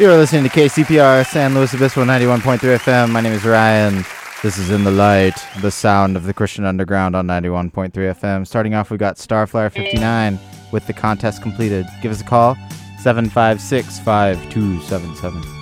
You're listening to KCPR San Luis Obispo 91.3 FM. My name is Ryan. This is In the Light, the sound of the Christian Underground on 91.3 FM. Starting off, we got Starflyer 59 with the contest completed. Give us a call, 756 5277.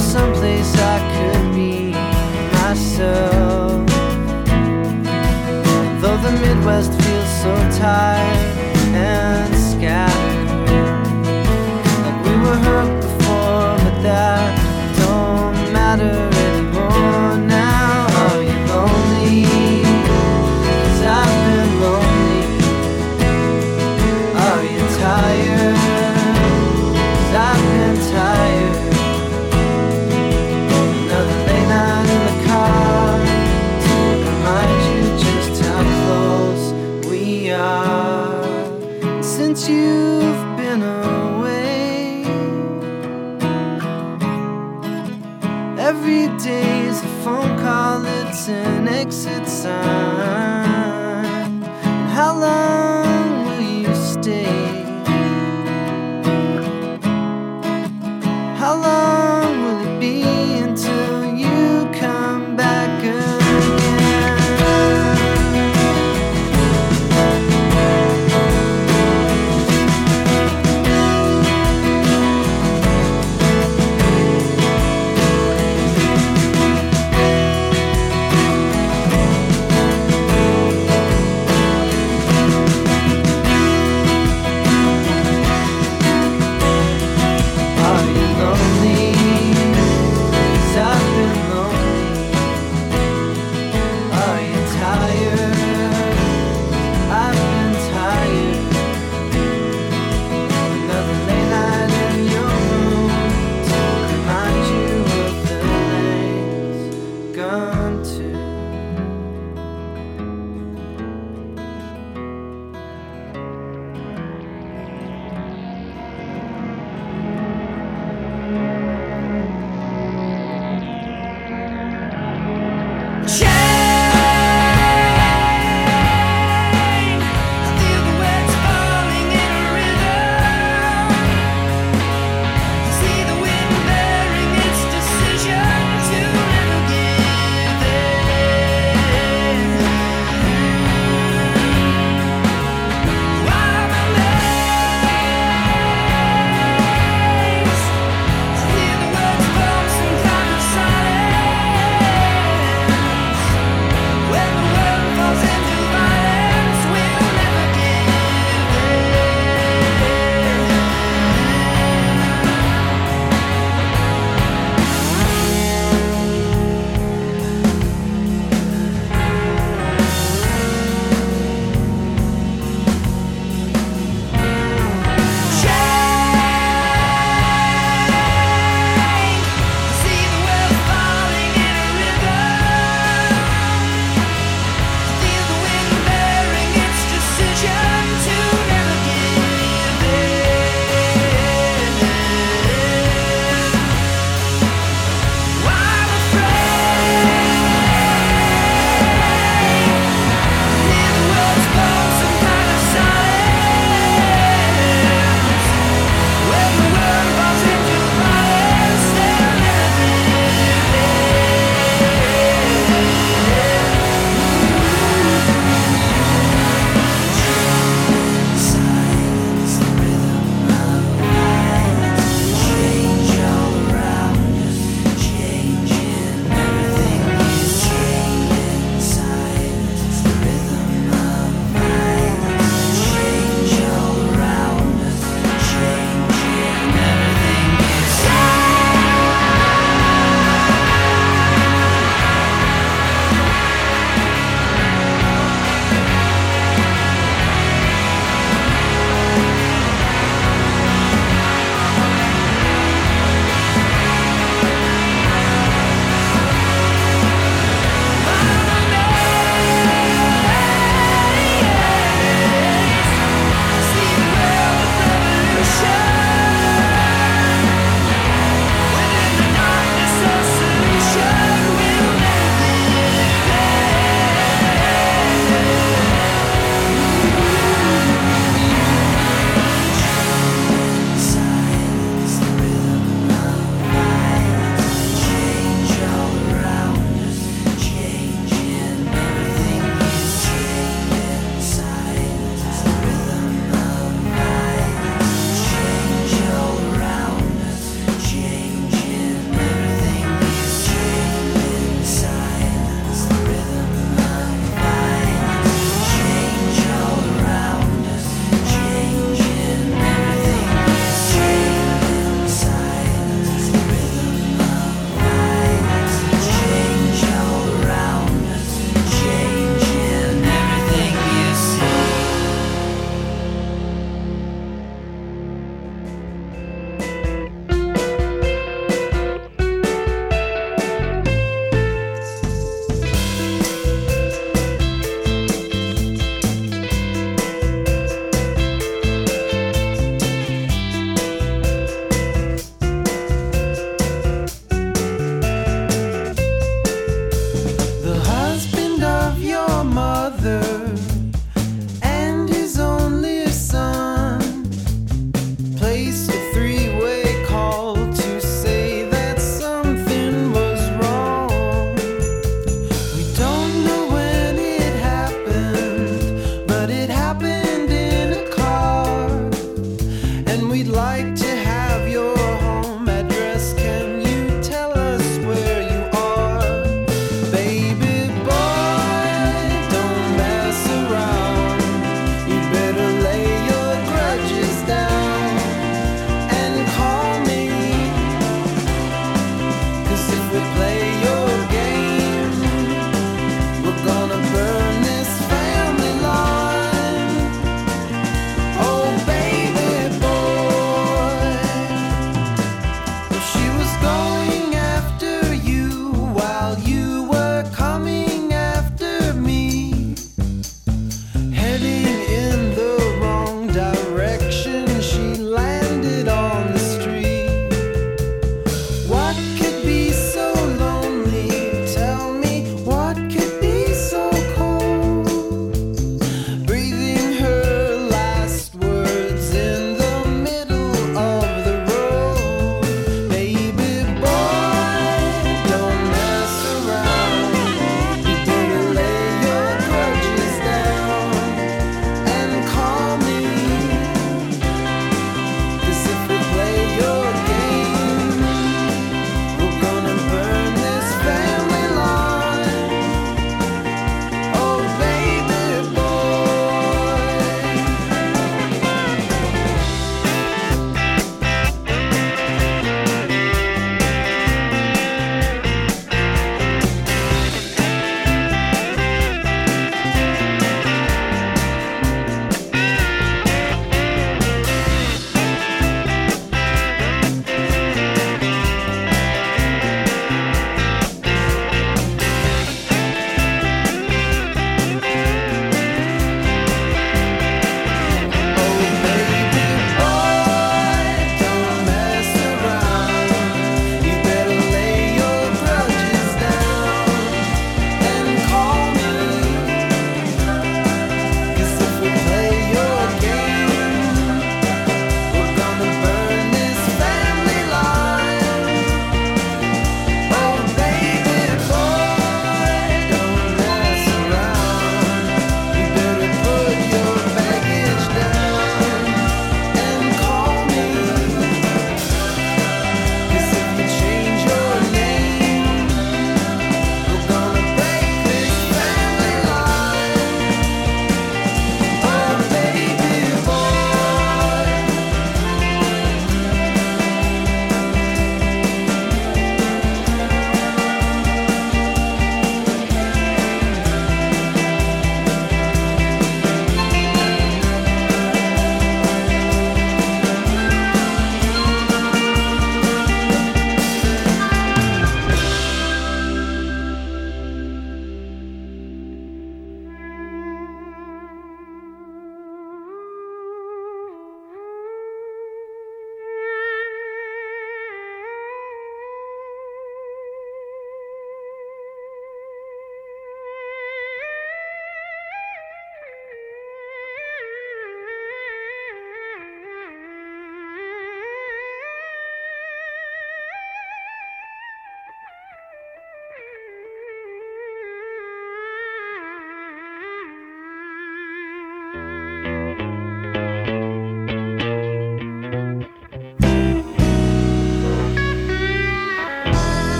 someplace I could be myself. Though the Midwest feels so tired.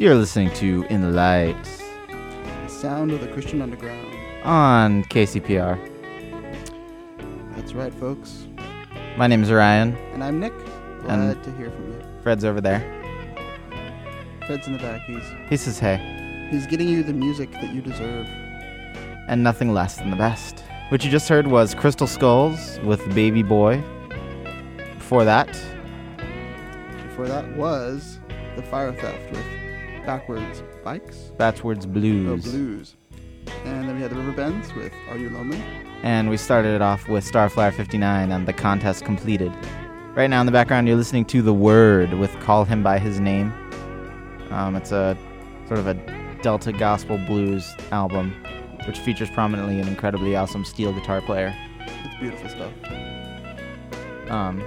You're listening to In the Light The sound of the Christian underground. on KCPR. That's right, folks. My name is Ryan. And I'm Nick. Glad And- to hear from you. Fred's over there. Fred's in the back. He's He says hey, he's getting you the music that you deserve. and nothing less than the best. What you just heard was Crystal Skulls with Baby Boy. Before that, Before that was the Fire Theft with backwards bikes. Batswords Oh, Blues. blues. And then we had the River Bends with Are You Lonely? And we started it off with Starflyer 59 and the contest completed. Right now in the background, you're listening to The Word with Call Him By His Name. Um, it's a sort of a Delta Gospel Blues album, which features prominently an incredibly awesome steel guitar player. It's beautiful stuff. Um,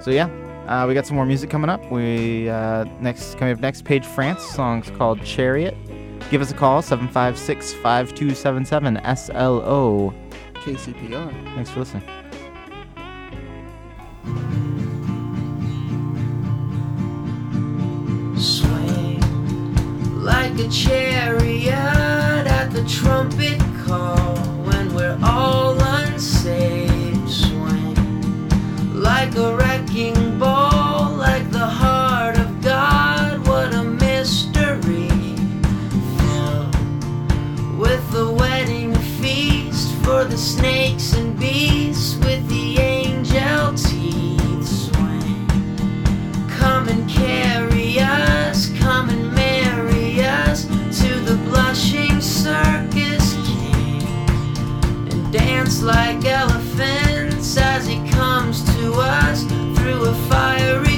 so yeah, uh, we got some more music coming up. We uh, next coming up next, Page France song's called Chariot. Give us a call 756-5277 SLO. KCPR. Thanks for listening. swing like a chariot at the trumpet call when we're all unsaved swing like a circus king. And dance like elephants as he comes to us through a fiery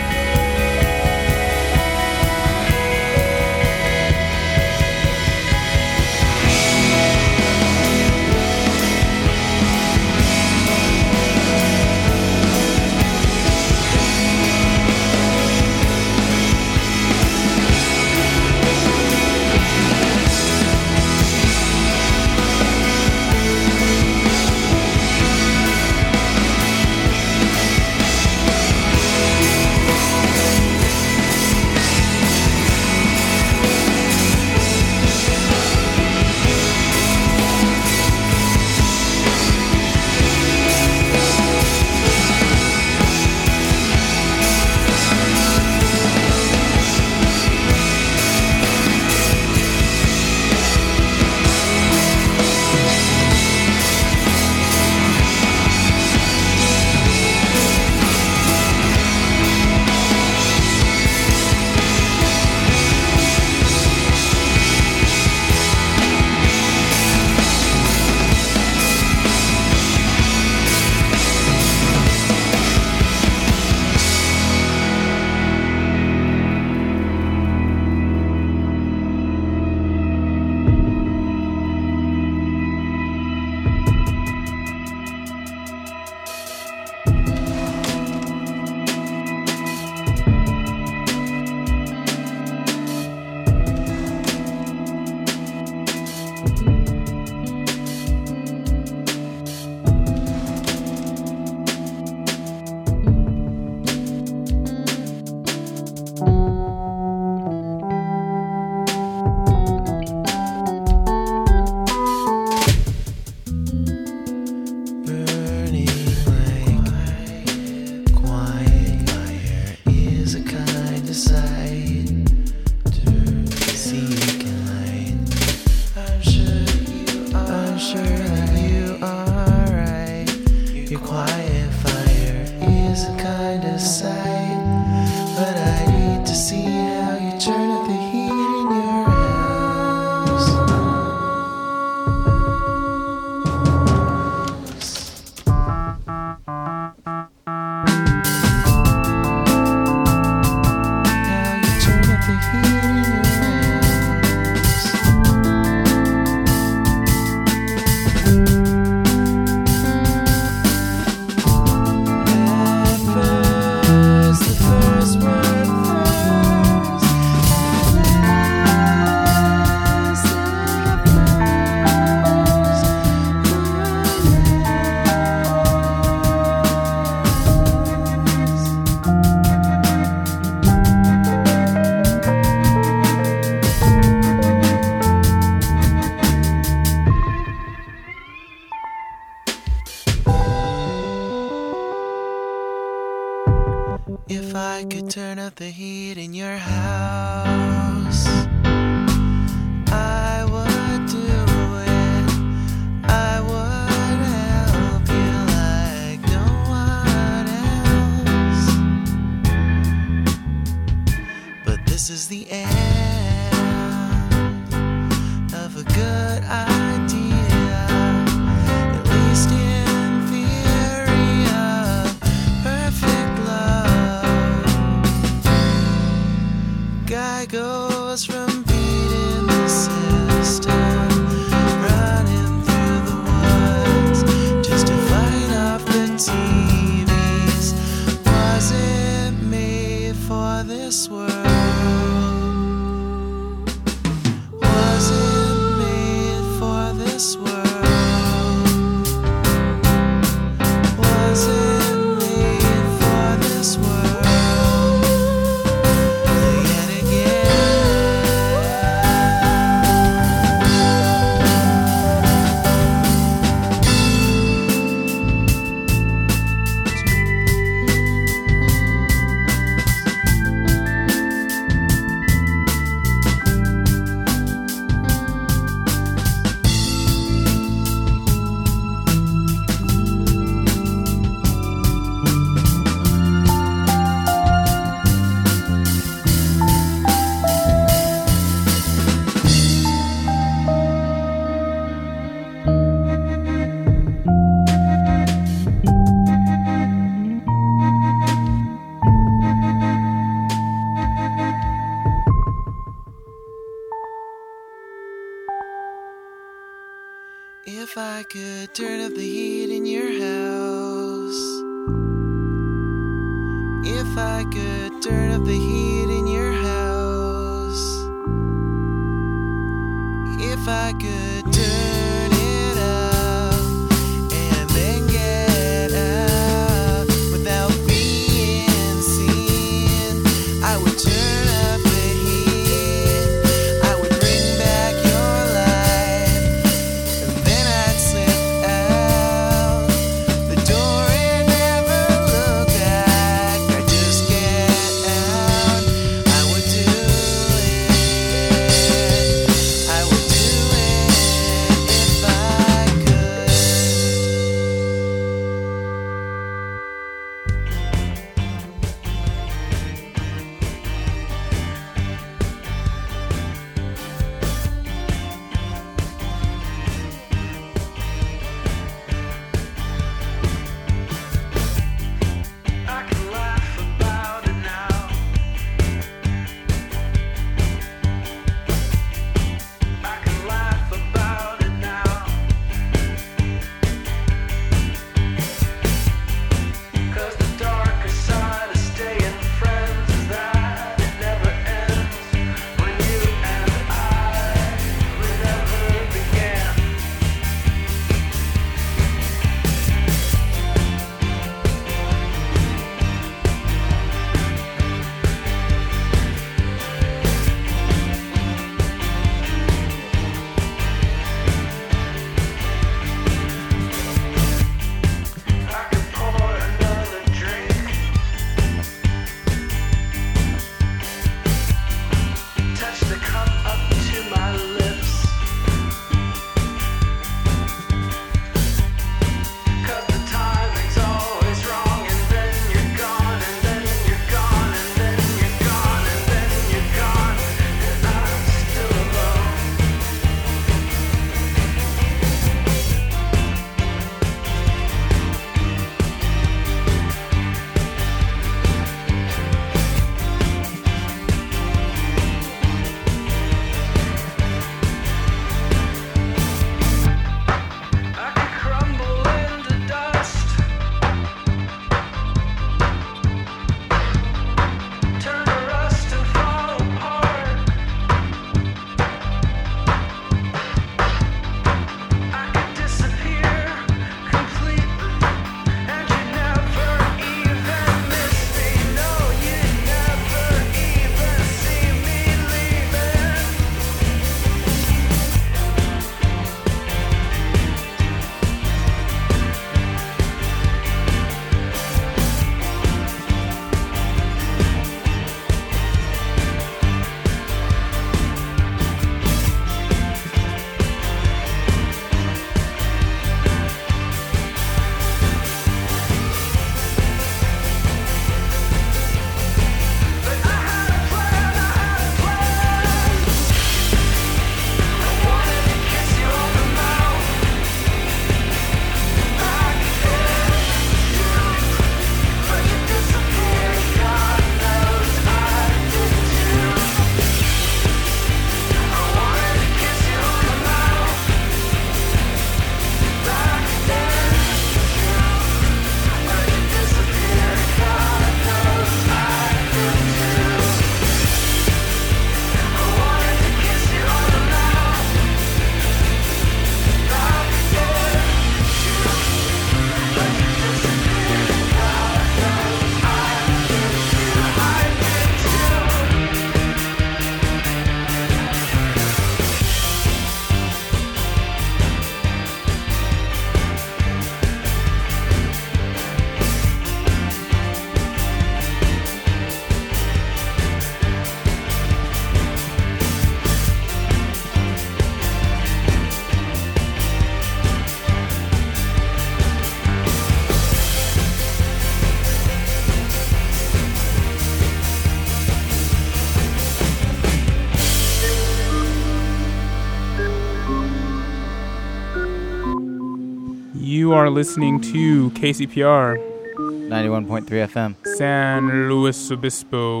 are listening to KCPR, 91.3 FM. San Luis Obispo.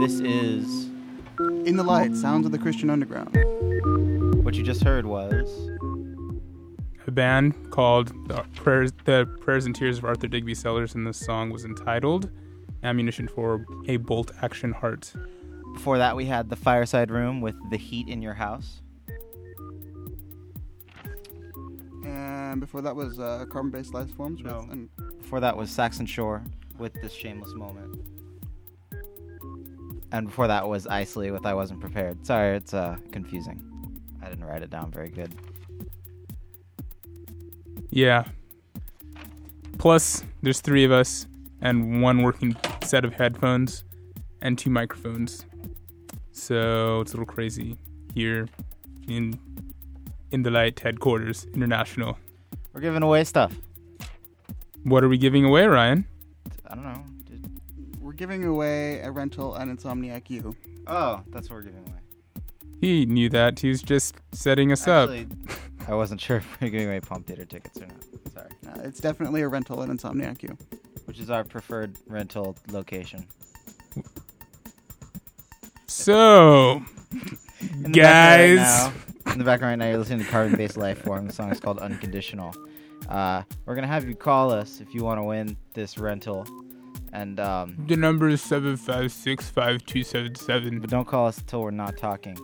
This is In the Light, Sounds of the Christian Underground. what you just heard was A band called the Prayers, the Prayers and Tears of Arthur Digby Sellers, and the song was entitled Ammunition for a Bolt Action Heart. before that we had the fireside room with the heat in your house. And before that was uh, Carbon Based Life Forms. No. With, and Before that was Saxon Shore with this shameless moment. And before that was Eisley with I Wasn't Prepared. Sorry, it's uh confusing. I didn't write it down very good. Yeah. Plus, there's three of us and one working set of headphones and two microphones. So it's a little crazy here in in the light headquarters international. We're giving away stuff. What are we giving away, Ryan? I don't know. We're giving away a rental and Insomniac U. Oh, that's what we're giving away. He knew that. He was just setting us Actually, I wasn't sure if we are giving away Palm Theater tickets or not. Sorry. Uh, it's definitely a rental at Insomniac U. Which is our preferred rental location. So, In the background guys, right now- in the background right now, you're listening to Carbon Based Life Form. The song is called Unconditional. Uh, we're gonna have you call us if you want to win this rental, and um, the number is seven five six five two seven seven but don't call us until we're not talking.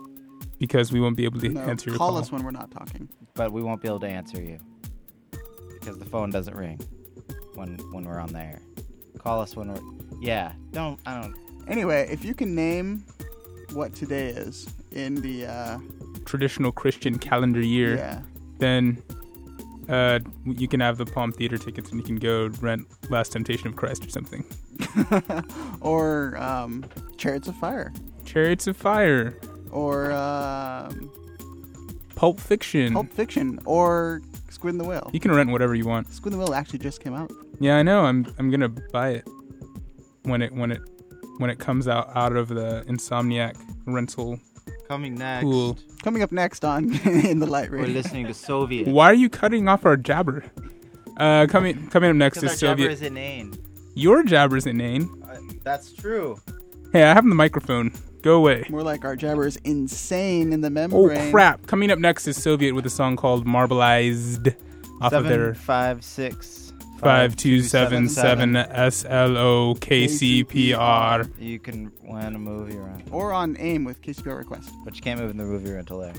because we won't be able to No, answer your call call. us when we're not talking. But we won't be able to answer you because the phone doesn't ring when when we're on the air. Call us when we're yeah. Don't I don't. Anyway, if you can name what today is in the uh, Traditional Christian calendar year. yeah then uh, you can have the Palm Theater tickets and you can go rent Last Temptation of Christ or something. or um, Chariots of Fire Chariots of Fire, or um, Pulp Fiction. Pulp Fiction or Squid and the Whale. You can rent whatever you want. Squid and the Whale actually just came out. Yeah, I know. I'm I'm gonna buy it when it when it when it comes out out of the Insomniac rental Coming next. pool. Coming up next on In the Light We're listening to Soviet. Why are you cutting off our jabber? Uh, coming coming up next Because is our jabber is inane. Your jabber's inane. Uh, that's true. Hey, I have the microphone. Go away. More like our jabber is insane in the Oh crap! Coming up next is Soviet with a song called "Marbleized" off of their Seven five six five two seven seven S L O K C P R. You can win a movie rent, Or on AIM with KCPR request. but you can't move in the movie rental there.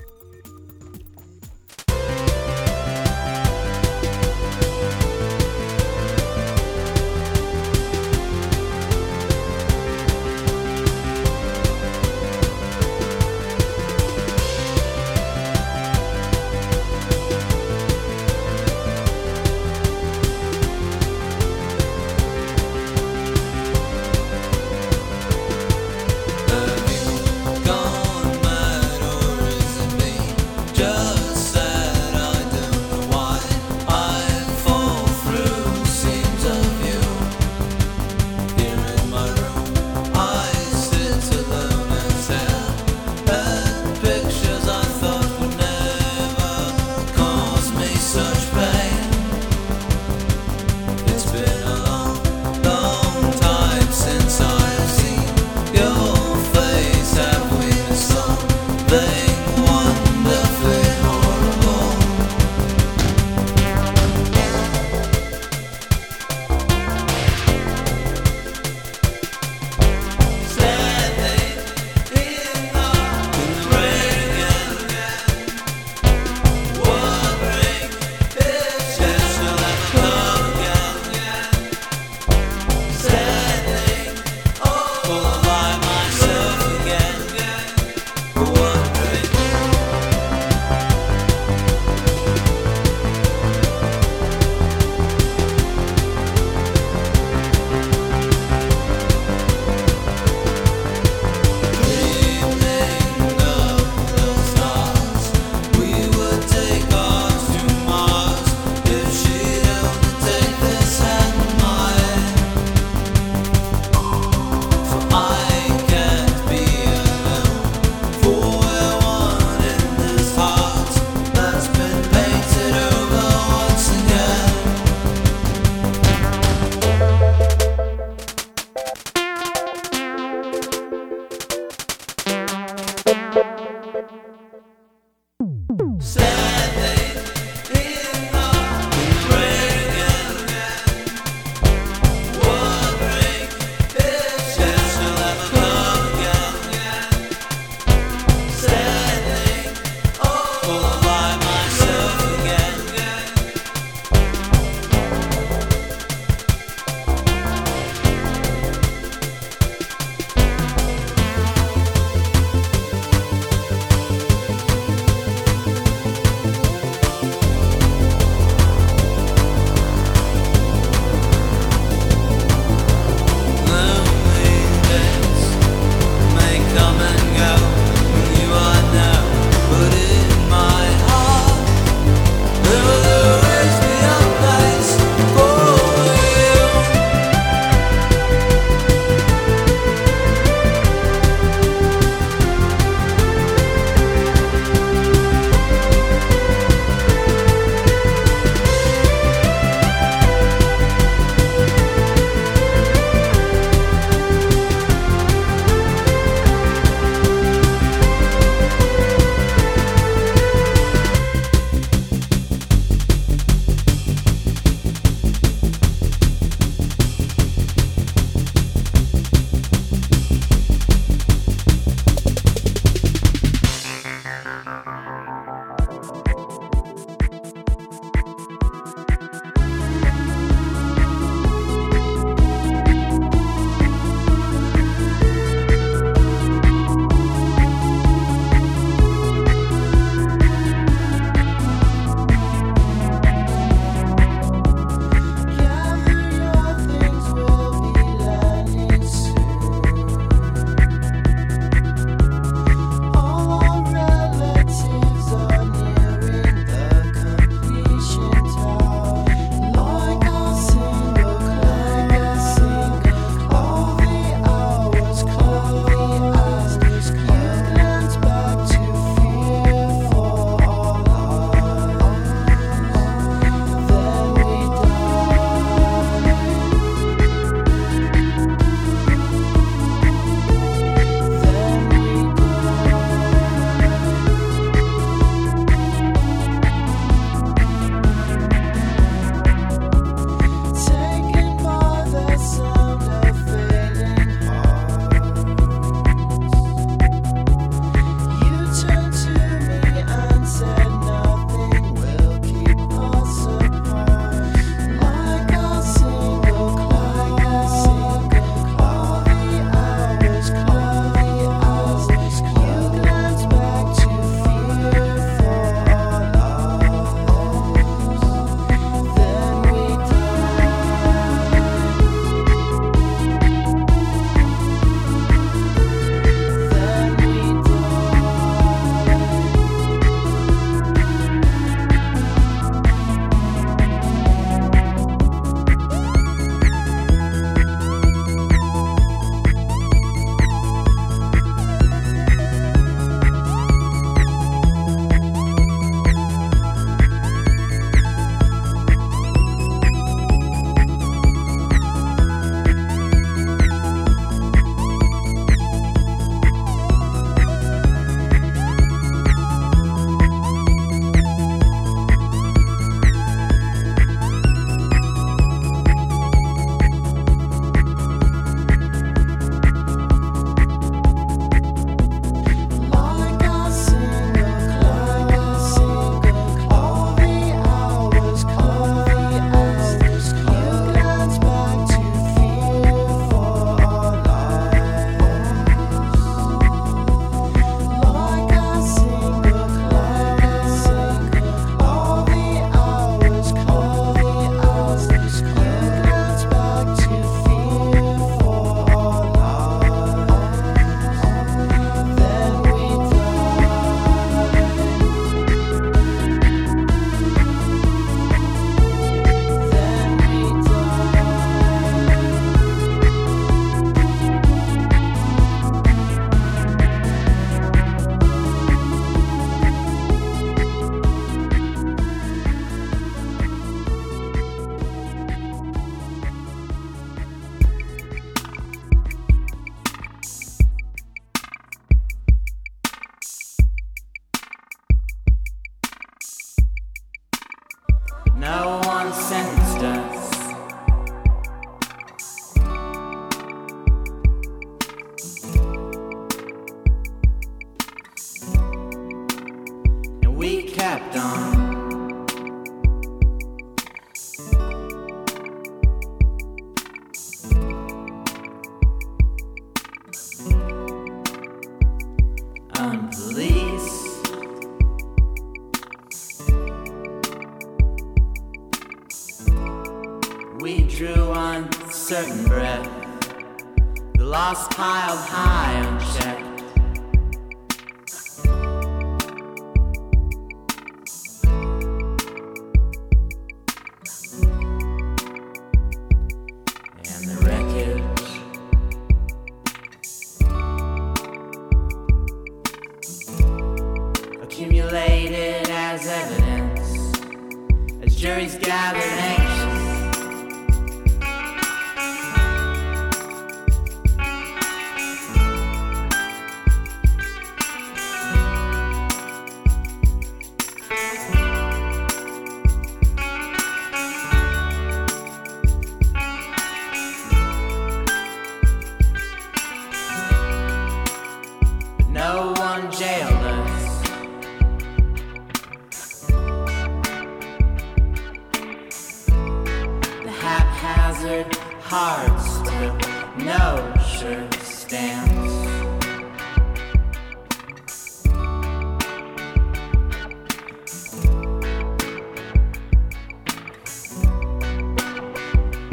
hazard hearts to no sure stance.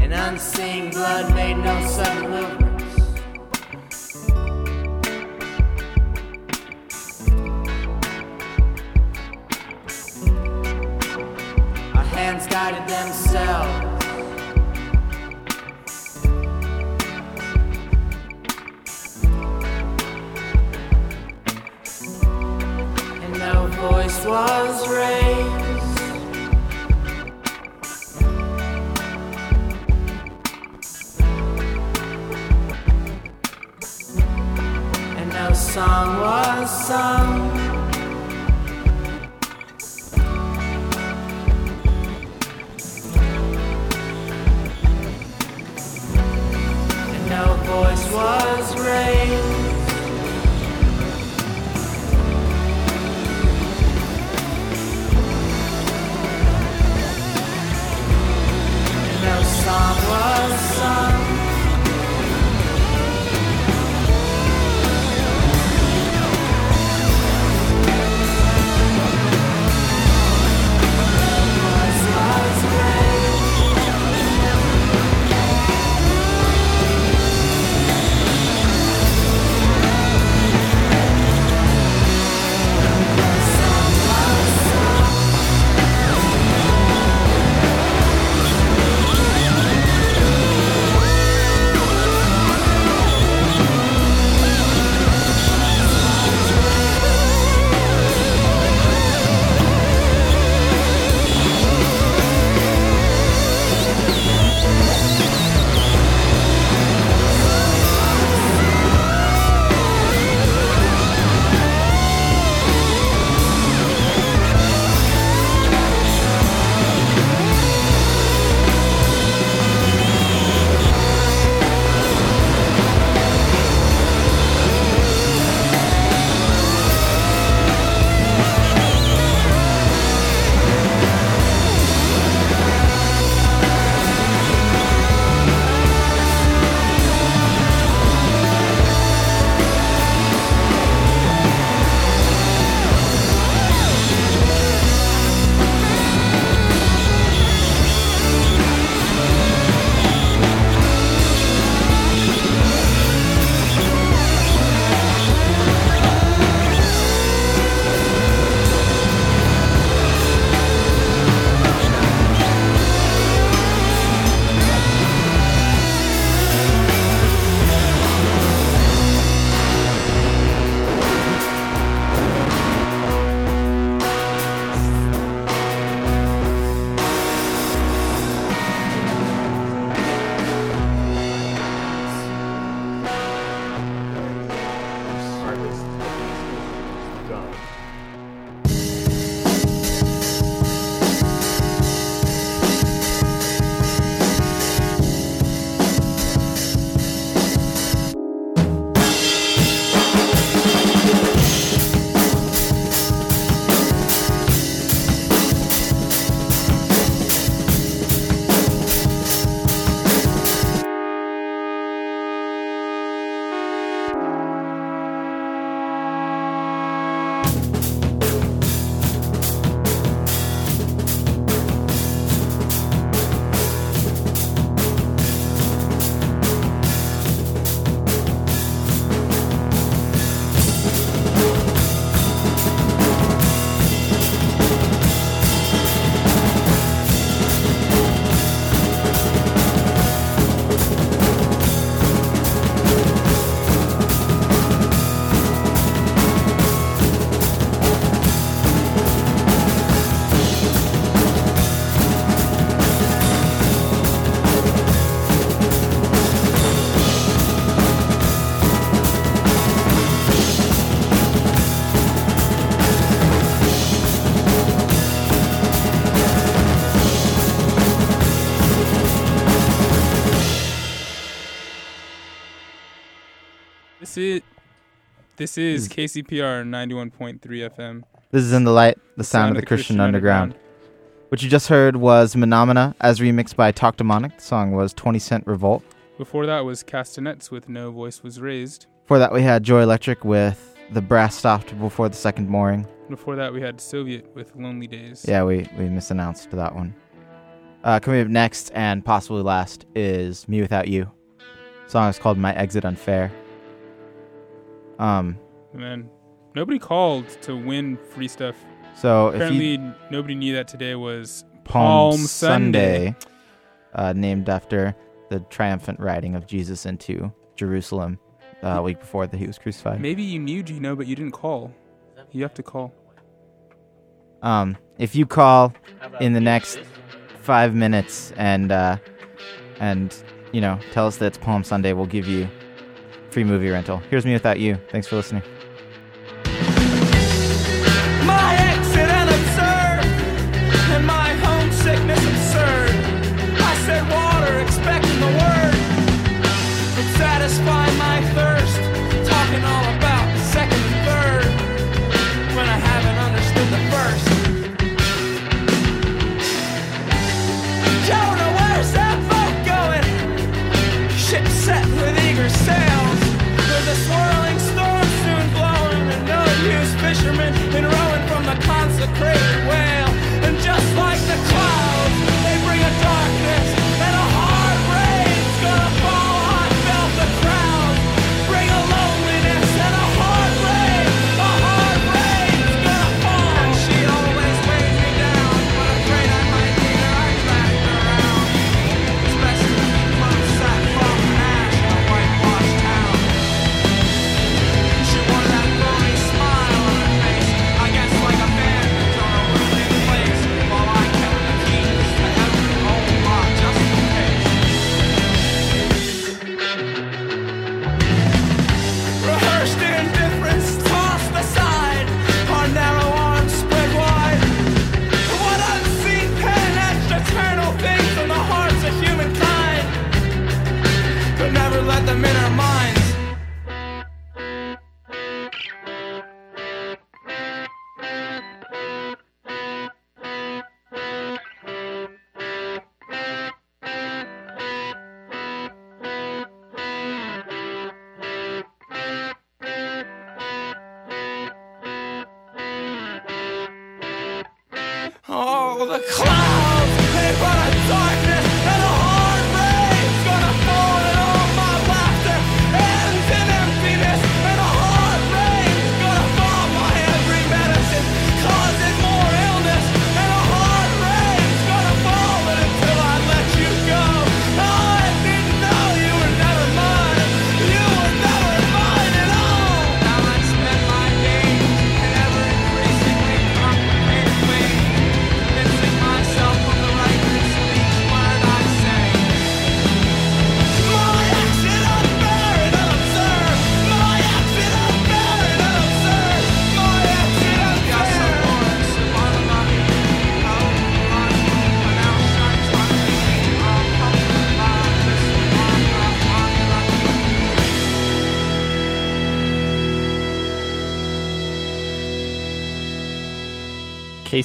An unseen blood made no subtlety. This is KCPR 91.3 FM. This is In the Light, the sound, of the Christian, underground. What you just heard was Menomena as remixed by Talkdemonic. The song was 20 Cent Revolt. Before that was Castanets with No Voice Was Raised. Before that, we had Joy Electric with The Brass Stopped Before the Second Mooring. Before that we had Soviet with Lonely Days. Yeah, we, we misannounced that one. Uh, coming up next and possibly last is mewithoutYou. The song is called My Exit Unfair. Um, And then nobody called to win free stuff. so if Apparently you nobody knew that today was Palm, Palm Sunday, uh, named after the triumphant riding of Jesus into Jerusalem uh, a week before that he was crucified. maybe you knew Gino but you didn't call. You have to call. Um, if you call in the next five minutes and uh, and you know tell us that it's Palm Sunday, we'll give you free movie rental. Here's mewithoutYou. Thanks for listening.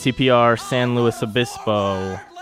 KCPR San Luis Obispo.